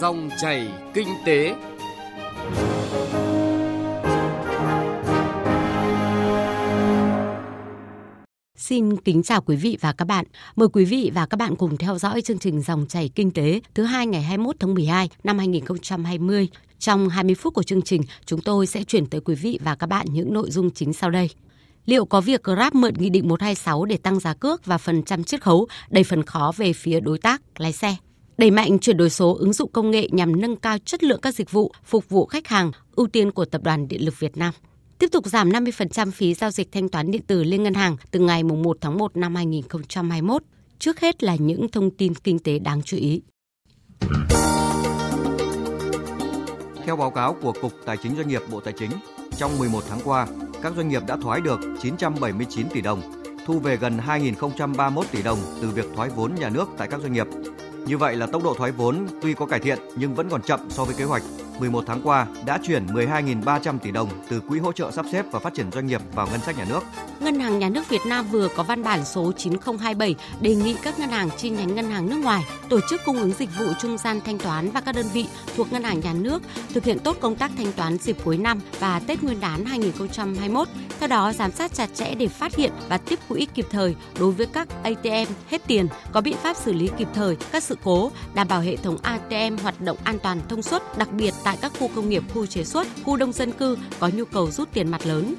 Dòng chảy kinh tế. Xin kính chào quý vị và các bạn. Mời quý vị và các bạn cùng theo dõi chương trình Dòng chảy kinh tế thứ hai ngày 21 tháng 12 năm 2020. Trong 20 phút của chương trình, chúng tôi sẽ chuyển tới quý vị và các bạn những nội dung chính sau đây. Liệu có việc Grab mượn Nghị định 126 để tăng giá cước và phần trăm chiết khấu đầy phần khó về phía đối tác lái xe? Đẩy mạnh chuyển đổi số ứng dụng công nghệ nhằm nâng cao chất lượng các dịch vụ phục vụ khách hàng, ưu tiên của Tập đoàn Điện lực Việt Nam. Tiếp tục giảm 50% phí giao dịch thanh toán điện tử liên ngân hàng từ ngày 1 tháng 1 năm 2021. Trước hết là những thông tin kinh tế đáng chú ý. Theo báo cáo của Cục Tài chính Doanh nghiệp Bộ Tài chính, trong 11 tháng qua, các doanh nghiệp đã thoái được 979 tỷ đồng, thu về gần 2.031 tỷ đồng từ việc thoái vốn nhà nước tại các doanh nghiệp. Như vậy là tốc độ thoái vốn tuy có cải thiện nhưng vẫn còn chậm so với kế hoạch 11 tháng qua đã chuyển 12.300 tỷ đồng từ quỹ hỗ trợ sắp xếp và phát triển doanh nghiệp vào ngân sách nhà nước. Ngân hàng Nhà nước Việt Nam vừa có văn bản số 9027 đề nghị các ngân hàng chi nhánh ngân hàng nước ngoài tổ chức cung ứng dịch vụ trung gian thanh toán và các đơn vị thuộc ngân hàng nhà nước thực hiện tốt công tác thanh toán dịp cuối năm và Tết Nguyên đán 2021. Theo đó, giám sát chặt chẽ để phát hiện và tiếp quỹ kịp thời đối với các ATM hết tiền, có biện pháp xử lý kịp thời các sự cố, đảm bảo hệ thống ATM hoạt động an toàn thông suốt, đặc biệt tại các khu công nghiệp, khu chế xuất, khu đông dân cư có nhu cầu rút tiền mặt lớn.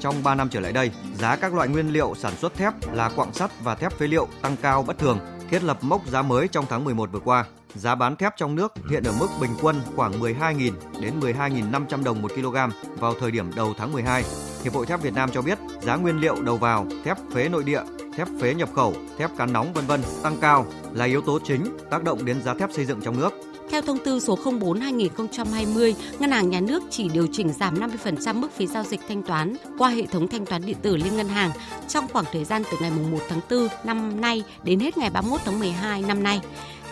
Trong 3 năm trở lại đây, giá các loại nguyên liệu sản xuất thép là quặng sắt và thép phế liệu tăng cao bất thường, thiết lập mốc giá mới trong tháng 11 vừa qua. Giá bán thép trong nước hiện ở mức bình quân khoảng 12.000 đến 12.500 đồng một kg vào thời điểm đầu tháng 12. Hiệp hội thép Việt Nam cho biết giá nguyên liệu đầu vào thép phế nội địa, thép phế nhập khẩu, thép cán nóng vân vân tăng cao là yếu tố chính tác động đến giá thép xây dựng trong nước. Theo thông tư số 04/2020, Ngân hàng Nhà nước chỉ điều chỉnh giảm 50% mức phí giao dịch thanh toán qua hệ thống thanh toán điện tử liên ngân hàng trong khoảng thời gian từ ngày 1 tháng 4 năm nay đến hết ngày 31 tháng 12 năm nay.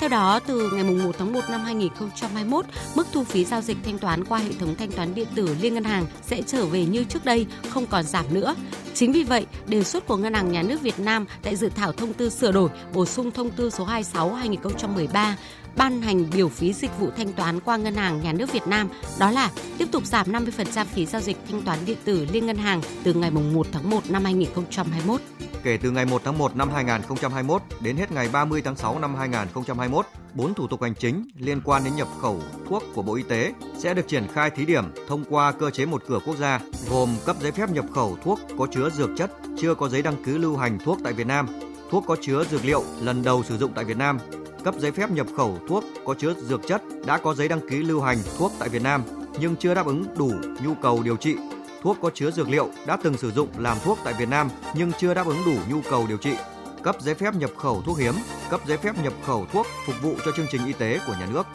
Theo đó, từ ngày 1 tháng 1 năm 2021, mức thu phí giao dịch thanh toán qua hệ thống thanh toán điện tử liên ngân hàng sẽ trở về như trước đây, không còn giảm nữa. Chính vì vậy, đề xuất của Ngân hàng Nhà nước Việt Nam tại dự thảo thông tư sửa đổi, bổ sung thông tư số 26/2013 ban hành biểu phí dịch vụ thanh toán qua Ngân hàng Nhà nước Việt Nam, đó là tiếp tục giảm 50% phí giao dịch thanh toán điện tử liên ngân hàng từ ngày 1 tháng 1 năm 2021. Kể từ ngày 1 tháng 1 năm 2021 đến hết ngày 30 tháng 6 năm 2021, bốn thủ tục hành chính liên quan đến nhập khẩu thuốc của Bộ Y tế sẽ được triển khai thí điểm thông qua cơ chế một cửa quốc gia, gồm cấp giấy phép nhập khẩu thuốc có chứa dược chất chưa có giấy đăng ký lưu hành thuốc tại Việt Nam, thuốc có chứa dược liệu lần đầu sử dụng tại Việt Nam, cấp giấy phép nhập khẩu thuốc có chứa dược chất đã có giấy đăng ký lưu hành thuốc tại Việt Nam nhưng chưa đáp ứng đủ nhu cầu điều trị. Thuốc có chứa dược liệu đã từng sử dụng làm thuốc tại Việt Nam nhưng chưa đáp ứng đủ nhu cầu điều trị, cấp giấy phép nhập khẩu thuốc hiếm, cấp giấy phép nhập khẩu thuốc phục vụ cho chương trình y tế của nhà nước.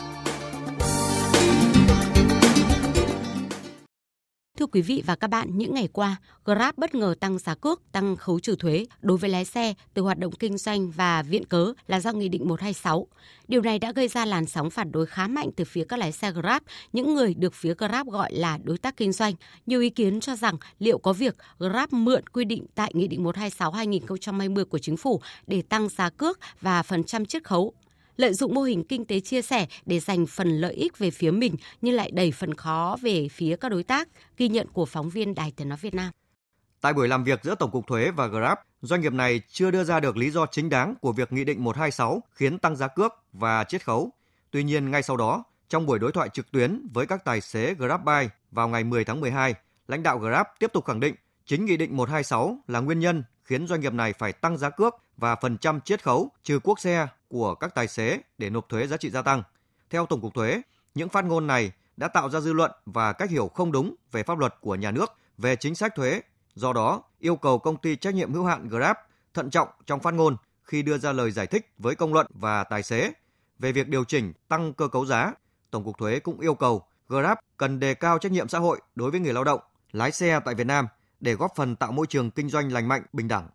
Quý vị và các bạn, những ngày qua, Grab bất ngờ tăng giá cước, tăng khấu trừ thuế đối với lái xe từ hoạt động kinh doanh và viện cớ là do Nghị định 126. Điều này đã gây ra làn sóng phản đối khá mạnh từ phía các lái xe Grab, những người được phía Grab gọi là đối tác kinh doanh. Nhiều ý kiến cho rằng liệu có việc Grab mượn quy định tại Nghị định 126-2020 của Chính phủ để tăng giá cước và phần trăm chiết khấu lợi dụng mô hình kinh tế chia sẻ để giành phần lợi ích về phía mình nhưng lại đẩy phần khó về phía các đối tác, ghi nhận của phóng viên Đài Tiếng nói Việt Nam. Tại buổi làm việc giữa Tổng cục Thuế và Grab, doanh nghiệp này chưa đưa ra được lý do chính đáng của việc Nghị định 126 khiến tăng giá cước và chiết khấu. Tuy nhiên, ngay sau đó, trong buổi đối thoại trực tuyến với các tài xế GrabBuy vào ngày 10 tháng 12, lãnh đạo Grab tiếp tục khẳng định chính Nghị định 126 là nguyên nhân khiến doanh nghiệp này phải tăng giá cước và phần trăm chiết khấu trừ quốc xe của các tài xế để nộp thuế giá trị gia tăng. Theo Tổng cục Thuế, những phát ngôn này đã tạo ra dư luận và cách hiểu không đúng về pháp luật của nhà nước về chính sách thuế. Do đó, yêu cầu công ty trách nhiệm hữu hạn Grab thận trọng trong phát ngôn khi đưa ra lời giải thích với công luận và tài xế về việc điều chỉnh tăng cơ cấu giá. Tổng cục Thuế cũng yêu cầu Grab cần đề cao trách nhiệm xã hội đối với người lao động, lái xe tại Việt Nam để góp phần tạo môi trường kinh doanh lành mạnh, bình đẳng.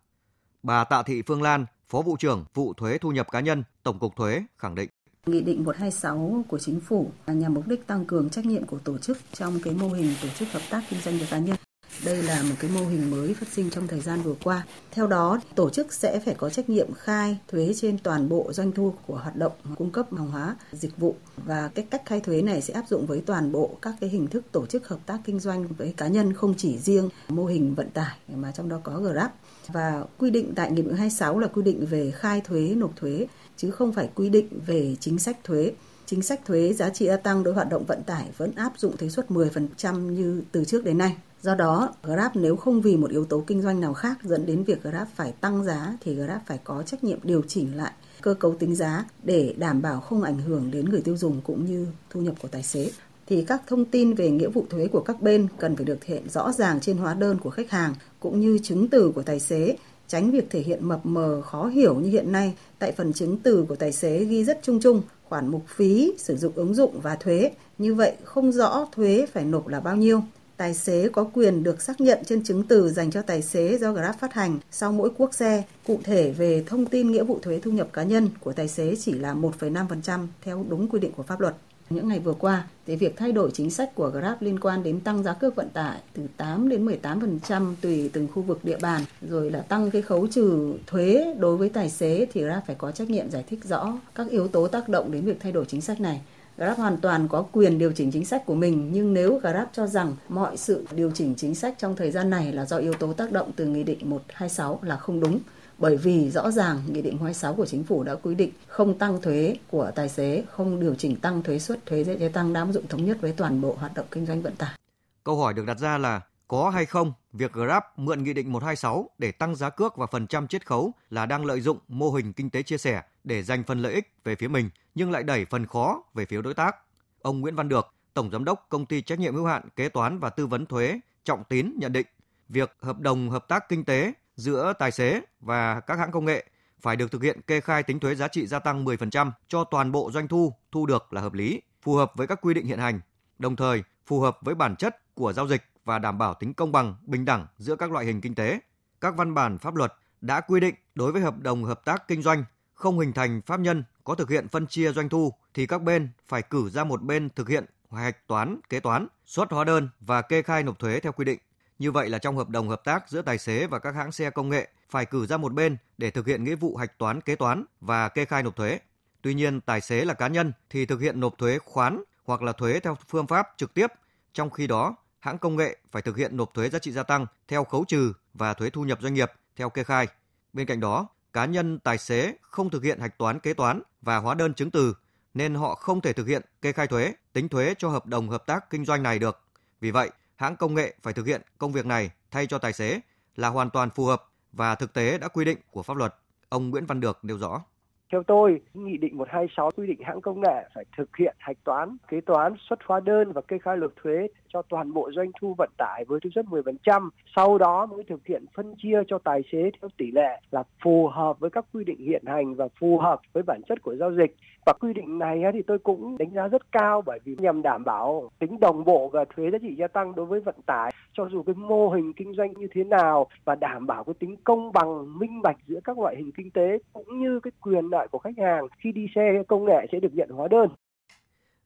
Bà Tạ Thị Phương Lan, Phó vụ trưởng vụ thuế thu nhập cá nhân, Tổng cục Thuế khẳng định. Nghị định 126 của chính phủ nhằm mục đích tăng cường trách nhiệm của tổ chức trong cái mô hình tổ chức hợp tác kinh doanh với cá nhân đây là một cái mô hình mới phát sinh trong thời gian vừa qua. Theo đó, tổ chức sẽ phải có trách nhiệm khai thuế trên toàn bộ doanh thu của hoạt động cung cấp hàng hóa, dịch vụ và cái cách khai thuế này sẽ áp dụng với toàn bộ các cái hình thức tổ chức hợp tác kinh doanh với cá nhân không chỉ riêng mô hình vận tải mà trong đó có Grab và quy định tại Nghị định 26 là quy định về khai thuế nộp thuế chứ không phải quy định về chính sách thuế chính sách thuế giá trị gia tăng đối hoạt động vận tải vẫn áp dụng thuế suất 10% như từ trước đến nay. Do đó, Grab nếu không vì một yếu tố kinh doanh nào khác dẫn đến việc Grab phải tăng giá thì Grab phải có trách nhiệm điều chỉnh lại cơ cấu tính giá để đảm bảo không ảnh hưởng đến người tiêu dùng cũng như thu nhập của tài xế. Thì các thông tin về nghĩa vụ thuế của các bên cần phải được thể hiện rõ ràng trên hóa đơn của khách hàng cũng như chứng từ của tài xế tránh việc thể hiện mập mờ khó hiểu như hiện nay. Tại phần chứng từ của tài xế ghi rất chung chung khoản mục phí sử dụng ứng dụng và thuế. Như vậy không rõ thuế phải nộp là bao nhiêu tài xế có quyền được xác nhận trên chứng từ dành cho tài xế do Grab phát hành sau mỗi quốc xe. Cụ thể về thông tin nghĩa vụ thuế thu nhập cá nhân của tài xế chỉ là 1,5% theo đúng quy định của pháp luật. Những ngày vừa qua, thì việc thay đổi chính sách của Grab liên quan đến tăng giá cước vận tải từ 8 đến 18% tùy từng khu vực địa bàn, rồi là tăng cái khấu trừ thuế đối với tài xế thì Grab phải có trách nhiệm giải thích rõ các yếu tố tác động đến việc thay đổi chính sách này. Grab hoàn toàn có quyền điều chỉnh chính sách của mình nhưng nếu Grab cho rằng mọi sự điều chỉnh chính sách trong thời gian này là do yếu tố tác động từ Nghị định 126 là không đúng bởi vì rõ ràng Nghị định 26 của Chính phủ đã quy định không tăng thuế của tài xế, không điều chỉnh tăng thuế suất thuế giá tăng đã áp dụng thống nhất với toàn bộ hoạt động kinh doanh vận tải. Câu hỏi được đặt ra là có hay không việc Grab mượn Nghị định 126 để tăng giá cước và phần trăm chiết khấu là đang lợi dụng mô hình kinh tế chia sẻ để giành phần lợi ích về phía mình nhưng lại đẩy phần khó về phía đối tác. Ông Nguyễn Văn Được, Tổng Giám đốc Công ty Trách nhiệm hữu hạn Kế toán và Tư vấn Thuế Trọng Tín nhận định việc hợp đồng hợp tác kinh tế giữa tài xế và các hãng công nghệ phải được thực hiện kê khai tính thuế giá trị gia tăng 10% cho toàn bộ doanh thu thu được là hợp lý, phù hợp với các quy định hiện hành, đồng thời phù hợp với bản chất của giao dịch và đảm bảo tính công bằng, bình đẳng giữa các loại hình kinh tế. Các văn bản pháp luật đã quy định đối với hợp đồng hợp tác kinh doanh không hình thành pháp nhân có thực hiện phân chia doanh thu thì các bên phải cử ra một bên thực hiện hạch toán, kế toán, xuất hóa đơn và kê khai nộp thuế theo quy định. Như vậy là trong hợp đồng hợp tác giữa tài xế và các hãng xe công nghệ phải cử ra một bên để thực hiện nghĩa vụ hạch toán kế toán và kê khai nộp thuế. Tuy nhiên, tài xế là cá nhân thì thực hiện nộp thuế khoán hoặc là thuế theo phương pháp trực tiếp, trong khi đó hãng công nghệ phải thực hiện nộp thuế giá trị gia tăng theo khấu trừ và thuế thu nhập doanh nghiệp theo kê khai. Bên cạnh đó, cá nhân tài xế không thực hiện hạch toán kế toán và hóa đơn chứng từ nên họ không thể thực hiện kê khai thuế, tính thuế cho hợp đồng hợp tác kinh doanh này được. Vì vậy, hãng công nghệ phải thực hiện công việc này thay cho tài xế là hoàn toàn phù hợp và thực tế đã quy định của pháp luật. Ông Nguyễn Văn Được nêu rõ. Theo tôi, Nghị định 126 quy định hãng công nghệ phải thực hiện hạch toán, kế toán, xuất hóa đơn và kê khai nộp thuế cho toàn bộ doanh thu vận tải với thuế suất 10%. Sau đó mới thực hiện phân chia cho tài xế theo tỷ lệ là phù hợp với các quy định hiện hành và phù hợp với bản chất của giao dịch. Và quy định này thì tôi cũng đánh giá rất cao bởi vì nhằm đảm bảo tính đồng bộ và thuế giá trị gia tăng đối với vận tải, cho dù cái mô hình kinh doanh như thế nào và đảm bảo cái tính công bằng, minh bạch giữa các loại hình kinh tế cũng như cái quyền lợi của khách hàng khi đi xe công nghệ sẽ được nhận hóa đơn.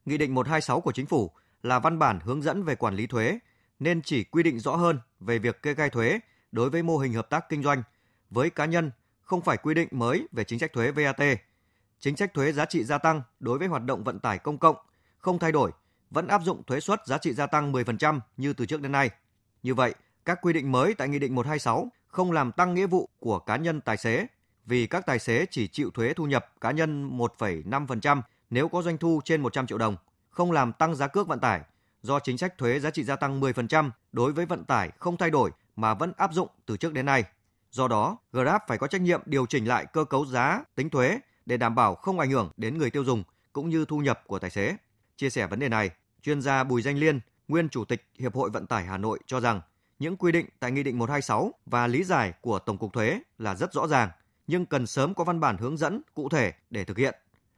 Nghị định 126 của chính phủ là văn bản hướng dẫn về quản lý thuế nên chỉ quy định rõ hơn về việc kê khai thuế đối với mô hình hợp tác kinh doanh với cá nhân không phải quy định mới về chính sách thuế VAT. Chính sách thuế giá trị gia tăng đối với hoạt động vận tải công cộng không thay đổi, vẫn áp dụng thuế suất giá trị gia tăng 10% như từ trước đến nay. Như vậy, các quy định mới tại Nghị định 126 không làm tăng nghĩa vụ của cá nhân tài xế vì các tài xế chỉ chịu thuế thu nhập cá nhân 1,5% nếu có doanh thu trên 100 triệu đồng, không làm tăng giá cước vận tải do chính sách thuế giá trị gia tăng 10% đối với vận tải không thay đổi mà vẫn áp dụng từ trước đến nay. Do đó, Grab phải có trách nhiệm điều chỉnh lại cơ cấu giá, tính thuế để đảm bảo không ảnh hưởng đến người tiêu dùng cũng như thu nhập của tài xế. Chia sẻ vấn đề này, chuyên gia Bùi Danh Liên, nguyên chủ tịch Hiệp hội Vận tải Hà Nội cho rằng những quy định tại Nghị định 126 và lý giải của Tổng cục Thuế là rất rõ ràng, nhưng cần sớm có văn bản hướng dẫn cụ thể để thực hiện.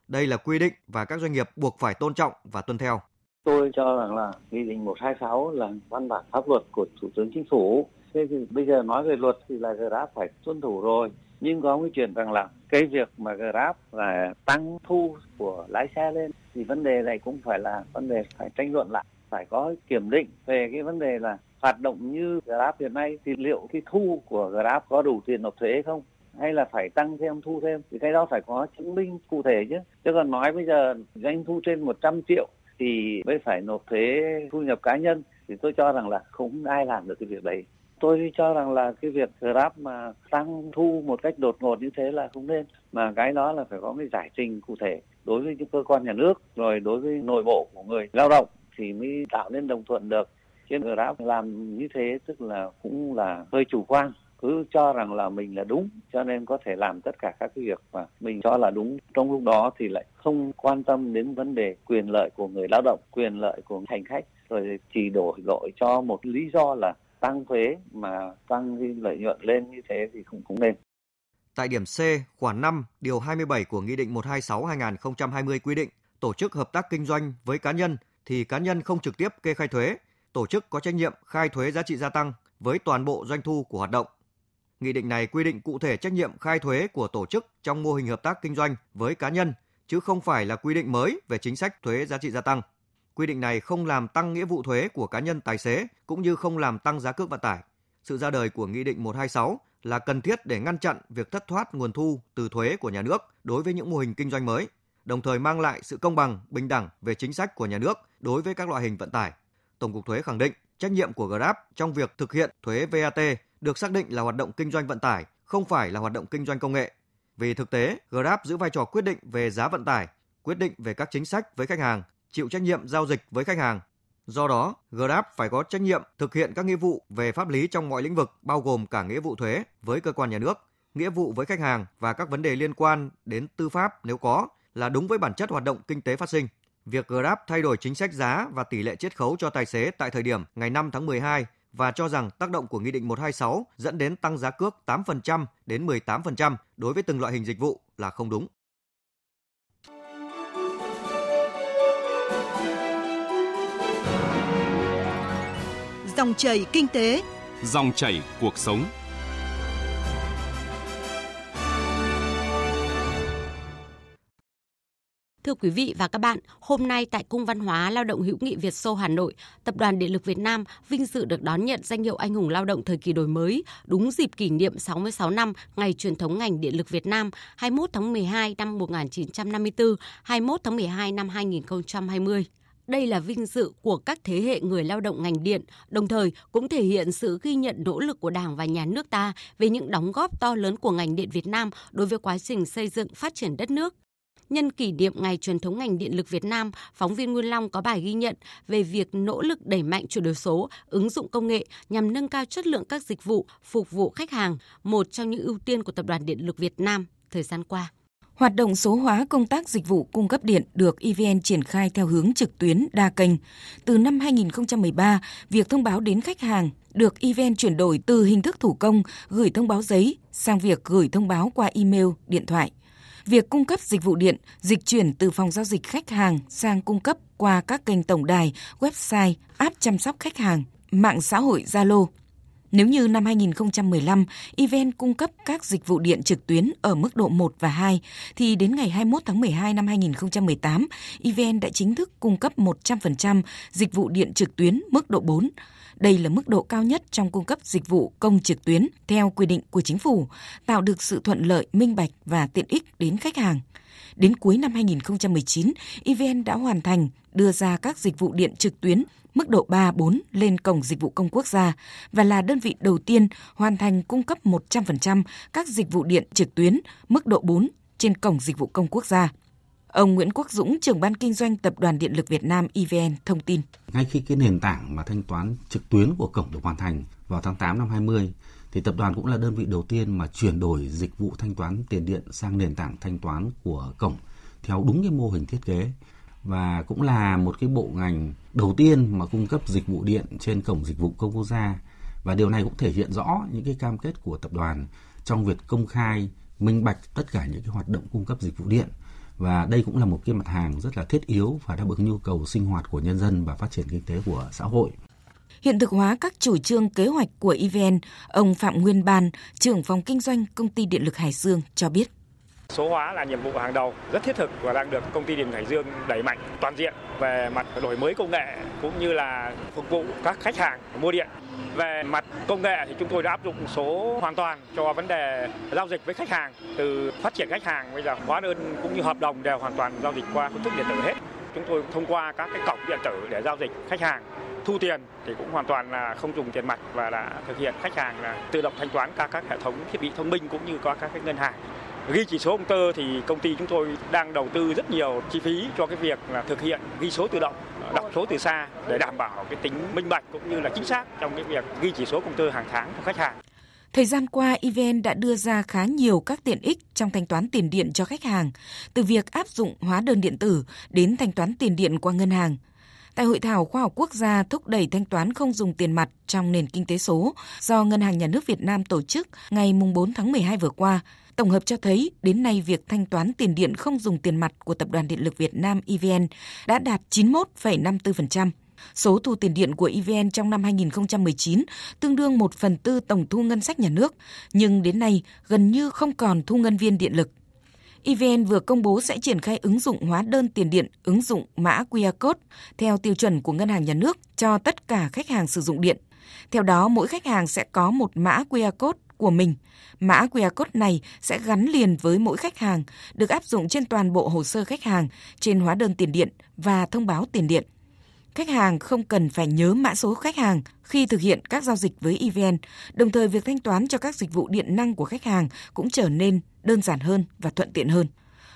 Đây là quy định và các doanh nghiệp buộc phải tôn trọng và tuân theo. Tôi cho rằng là Nghị định 126 là văn bản pháp luật của Thủ tướng Chính phủ. Thế thì bây giờ nói về luật thì là Grab phải tuân thủ rồi. Nhưng có cái chuyện rằng là cái việc mà Grab là tăng thu của lái xe lên thì vấn đề này cũng phải là vấn đề phải tranh luận lại phải có kiểm định về cái vấn đề là hoạt động như Grab hiện nay thì liệu cái thu của Grab có đủ tiền nộp thuế không? Hay là phải tăng thêm, thu thêm, thì cái đó phải có chứng minh cụ thể chứ. Chứ còn nói bây giờ doanh thu trên 100 triệu thì mới phải nộp thuế thu nhập cá nhân, thì tôi cho rằng là không ai làm được cái việc đấy. Tôi cho rằng là cái việc Grab mà tăng thu một cách đột ngột như thế là không nên. Mà cái đó là phải có cái giải trình cụ thể đối với những cơ quan nhà nước, rồi đối với nội bộ của người lao động thì mới tạo nên đồng thuận được. Trên Grab làm như thế tức là cũng là hơi chủ quan cứ cho rằng là mình là đúng cho nên có thể làm tất cả các cái việc mà mình cho là đúng trong lúc đó thì lại không quan tâm đến vấn đề quyền lợi của người lao động quyền lợi của hành khách rồi chỉ đổ lỗi cho một lý do là tăng thuế mà tăng cái lợi nhuận lên như thế thì cũng cũng nên. Tại điểm C, khoản 5, điều 27 của Nghị định 126/2020 quy định, tổ chức hợp tác kinh doanh với cá nhân thì cá nhân không trực tiếp kê khai thuế, tổ chức có trách nhiệm khai thuế giá trị gia tăng với toàn bộ doanh thu của hoạt động. Nghị định này quy định cụ thể trách nhiệm khai thuế của tổ chức trong mô hình hợp tác kinh doanh với cá nhân, chứ không phải là quy định mới về chính sách thuế giá trị gia tăng. Quy định này không làm tăng nghĩa vụ thuế của cá nhân tài xế cũng như không làm tăng giá cước vận tải. Sự ra đời của Nghị định 126 là cần thiết để ngăn chặn việc thất thoát nguồn thu từ thuế của nhà nước đối với những mô hình kinh doanh mới, đồng thời mang lại sự công bằng, bình đẳng về chính sách của nhà nước đối với các loại hình vận tải. Tổng cục Thuế khẳng định trách nhiệm của Grab trong việc thực hiện thuế VAT được xác định là hoạt động kinh doanh vận tải, không phải là hoạt động kinh doanh công nghệ. Vì thực tế, Grab giữ vai trò quyết định về giá vận tải, quyết định về các chính sách với khách hàng, chịu trách nhiệm giao dịch với khách hàng. Do đó, Grab phải có trách nhiệm thực hiện các nghĩa vụ về pháp lý trong mọi lĩnh vực bao gồm cả nghĩa vụ thuế với cơ quan nhà nước, nghĩa vụ với khách hàng và các vấn đề liên quan đến tư pháp nếu có là đúng với bản chất hoạt động kinh tế phát sinh. Việc Grab thay đổi chính sách giá và tỷ lệ chiết khấu cho tài xế tại thời điểm ngày 5 tháng 12 và cho rằng tác động của Nghị định 126 dẫn đến tăng giá cước 8% đến 18% đối với từng loại hình dịch vụ là không đúng. Dòng chảy kinh tế, dòng chảy cuộc sống. Quý vị và các bạn, hôm nay tại Cung Văn hóa Lao động hữu nghị Việt Xô Hà Nội, Tập đoàn Điện lực Việt Nam vinh dự được đón nhận danh hiệu Anh hùng lao động thời kỳ đổi mới đúng dịp kỷ niệm 66 năm ngày truyền thống ngành điện lực Việt Nam 21 tháng 12 năm 1954, 21 tháng 12 năm 2020. Đây là vinh dự của các thế hệ người lao động ngành điện, đồng thời cũng thể hiện sự ghi nhận nỗ lực của Đảng và Nhà nước ta về những đóng góp to lớn của ngành điện Việt Nam đối với quá trình xây dựng phát triển đất nước. Nhân kỷ niệm Ngày truyền thống ngành điện lực Việt Nam, phóng viên Nguyên Long có bài ghi nhận về việc nỗ lực đẩy mạnh chuyển đổi số, ứng dụng công nghệ nhằm nâng cao chất lượng các dịch vụ phục vụ khách hàng, một trong những ưu tiên của Tập đoàn Điện lực Việt Nam thời gian qua. Hoạt động số hóa công tác dịch vụ cung cấp điện được EVN triển khai theo hướng trực tuyến đa kênh. Từ năm 2013, việc thông báo đến khách hàng được EVN chuyển đổi từ hình thức thủ công gửi thông báo giấy sang việc gửi thông báo qua email, điện thoại. Việc cung cấp dịch vụ điện dịch chuyển từ phòng giao dịch khách hàng sang cung cấp qua các kênh tổng đài, website, app chăm sóc khách hàng, mạng xã hội Zalo, nếu như năm 2015, EVN cung cấp các dịch vụ điện trực tuyến ở mức độ 1 và 2, thì đến ngày 21 tháng 12 năm 2018, EVN đã chính thức cung cấp 100% dịch vụ điện trực tuyến mức độ 4. Đây là mức độ cao nhất trong cung cấp dịch vụ công trực tuyến theo quy định của chính phủ, tạo được sự thuận lợi, minh bạch và tiện ích đến khách hàng. Đến cuối năm 2019, EVN đã hoàn thành đưa ra các dịch vụ điện trực tuyến mức độ 3, 4 lên Cổng Dịch vụ Công Quốc gia và là đơn vị đầu tiên hoàn thành cung cấp 100% các dịch vụ điện trực tuyến mức độ 4 trên Cổng Dịch vụ Công Quốc gia. Ông Nguyễn Quốc Dũng, trưởng ban kinh doanh Tập đoàn Điện lực Việt Nam EVN thông tin. Ngay khi cái nền tảng mà thanh toán trực tuyến của cổng được hoàn thành vào tháng 8 năm 20 thì tập đoàn cũng là đơn vị đầu tiên mà chuyển đổi dịch vụ thanh toán tiền điện sang nền tảng thanh toán của cổng theo đúng cái mô hình thiết kế. Và cũng là một cái bộ ngành đầu tiên mà cung cấp dịch vụ điện trên cổng dịch vụ công quốc gia. Và điều này cũng thể hiện rõ những cái cam kết của tập đoàn trong việc công khai, minh bạch tất cả những cái hoạt động cung cấp dịch vụ điện. Và đây cũng là một cái mặt hàng rất là thiết yếu và đáp ứng nhu cầu sinh hoạt của nhân dân và phát triển kinh tế của xã hội. Hiện thực hóa các chủ trương kế hoạch của EVN, ông Phạm Nguyên Ban, trưởng phòng kinh doanh công ty điện lực Hải Dương cho biết Số hóa là nhiệm vụ hàng đầu rất thiết thực và đang được công ty điện Hải Dương đẩy mạnh toàn diện về mặt đổi mới công nghệ cũng như là phục vụ các khách hàng mua điện. Về mặt công nghệ thì chúng tôi đã áp dụng số hoàn toàn cho vấn đề giao dịch với khách hàng từ phát triển khách hàng bây giờ hóa đơn cũng như hợp đồng đều hoàn toàn giao dịch qua phương thức điện tử hết. Chúng tôi thông qua các cái cổng điện tử để giao dịch khách hàng thu tiền thì cũng hoàn toàn là không dùng tiền mặt và là thực hiện khách hàng là tự động thanh toán qua các hệ thống thiết bị thông minh cũng như qua các cái ngân hàng ghi chỉ số công tơ thì công ty chúng tôi đang đầu tư rất nhiều chi phí cho cái việc là thực hiện ghi số tự động đọc số từ xa để đảm bảo cái tính minh bạch cũng như là chính xác trong cái việc ghi chỉ số công tơ hàng tháng cho khách hàng. Thời gian qua, EVN đã đưa ra khá nhiều các tiện ích trong thanh toán tiền điện cho khách hàng, từ việc áp dụng hóa đơn điện tử đến thanh toán tiền điện qua ngân hàng. Tại Hội thảo Khoa học Quốc gia thúc đẩy thanh toán không dùng tiền mặt trong nền kinh tế số do Ngân hàng Nhà nước Việt Nam tổ chức ngày 4 tháng 12 vừa qua, Tổng hợp cho thấy đến nay việc thanh toán tiền điện không dùng tiền mặt của Tập đoàn Điện lực Việt Nam EVN đã đạt 91,54%. Số thu tiền điện của EVN trong năm 2019 tương đương 1 phần tư tổng thu ngân sách nhà nước, nhưng đến nay gần như không còn thu ngân viên điện lực. EVN vừa công bố sẽ triển khai ứng dụng hóa đơn tiền điện, ứng dụng mã QR code theo tiêu chuẩn của Ngân hàng Nhà nước cho tất cả khách hàng sử dụng điện. Theo đó, mỗi khách hàng sẽ có một mã QR code của mình. Mã QR code này sẽ gắn liền với mỗi khách hàng, được áp dụng trên toàn bộ hồ sơ khách hàng, trên hóa đơn tiền điện và thông báo tiền điện. Khách hàng không cần phải nhớ mã số khách hàng khi thực hiện các giao dịch với EVN, đồng thời việc thanh toán cho các dịch vụ điện năng của khách hàng cũng trở nên đơn giản hơn và thuận tiện hơn.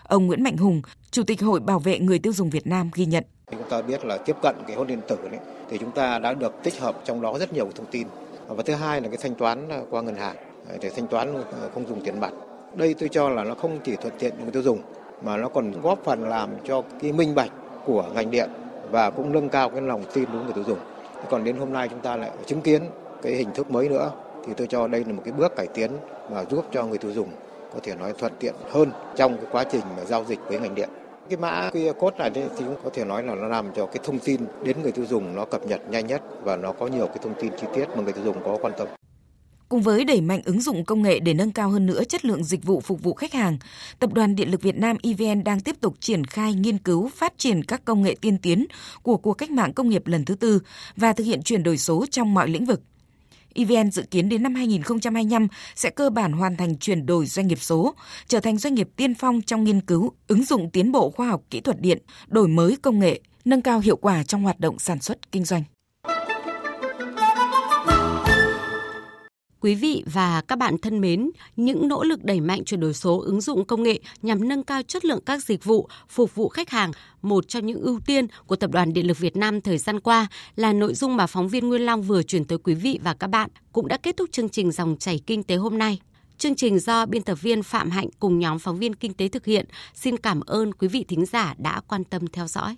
Ông Nguyễn Mạnh Hùng, Chủ tịch Hội Bảo vệ người tiêu dùng Việt Nam ghi nhận. Chúng ta biết là tiếp cận cái hôn điện tử đấy, thì chúng ta đã được tích hợp trong đó rất nhiều thông tin. Và thứ hai là cái thanh toán qua ngân hàng để thanh toán không dùng tiền mặt. Đây tôi cho là nó không chỉ thuận tiện cho người tiêu dùng mà nó còn góp phần làm cho cái minh bạch của ngành điện và cũng nâng cao cái lòng tin đối với người tiêu dùng. Còn đến hôm nay chúng ta lại chứng kiến cái hình thức mới nữa, thì tôi cho đây là một cái bước cải tiến mà giúp cho người tiêu dùng có thể nói thuận tiện hơn trong cái quá trình mà giao dịch với ngành điện. Cái mã QR code này thì cũng có thể nói là nó làm cho cái thông tin đến người tiêu dùng nó cập nhật nhanh nhất và nó có nhiều cái thông tin chi tiết mà người tiêu dùng có quan tâm. Cùng với đẩy mạnh ứng dụng công nghệ để nâng cao hơn nữa chất lượng dịch vụ phục vụ khách hàng, Tập đoàn Điện lực Việt Nam EVN đang tiếp tục triển khai nghiên cứu phát triển các công nghệ tiên tiến của cuộc cách mạng công nghiệp lần thứ tư và thực hiện chuyển đổi số trong mọi lĩnh vực. EVN dự kiến đến năm 2025 sẽ cơ bản hoàn thành chuyển đổi doanh nghiệp số, trở thành doanh nghiệp tiên phong trong nghiên cứu, ứng dụng tiến bộ khoa học kỹ thuật điện, đổi mới công nghệ, nâng cao hiệu quả trong hoạt động sản xuất kinh doanh. Quý vị và các bạn thân mến, những nỗ lực đẩy mạnh chuyển đổi số ứng dụng công nghệ nhằm nâng cao chất lượng các dịch vụ phục vụ khách hàng, một trong những ưu tiên của Tập đoàn Điện lực Việt Nam thời gian qua là nội dung mà phóng viên Nguyên Long vừa chuyển tới quý vị và các bạn cũng đã kết thúc chương trình dòng chảy kinh tế hôm nay. Chương trình do biên tập viên Phạm Hạnh cùng nhóm phóng viên kinh tế thực hiện. Xin cảm ơn quý vị thính giả đã quan tâm theo dõi.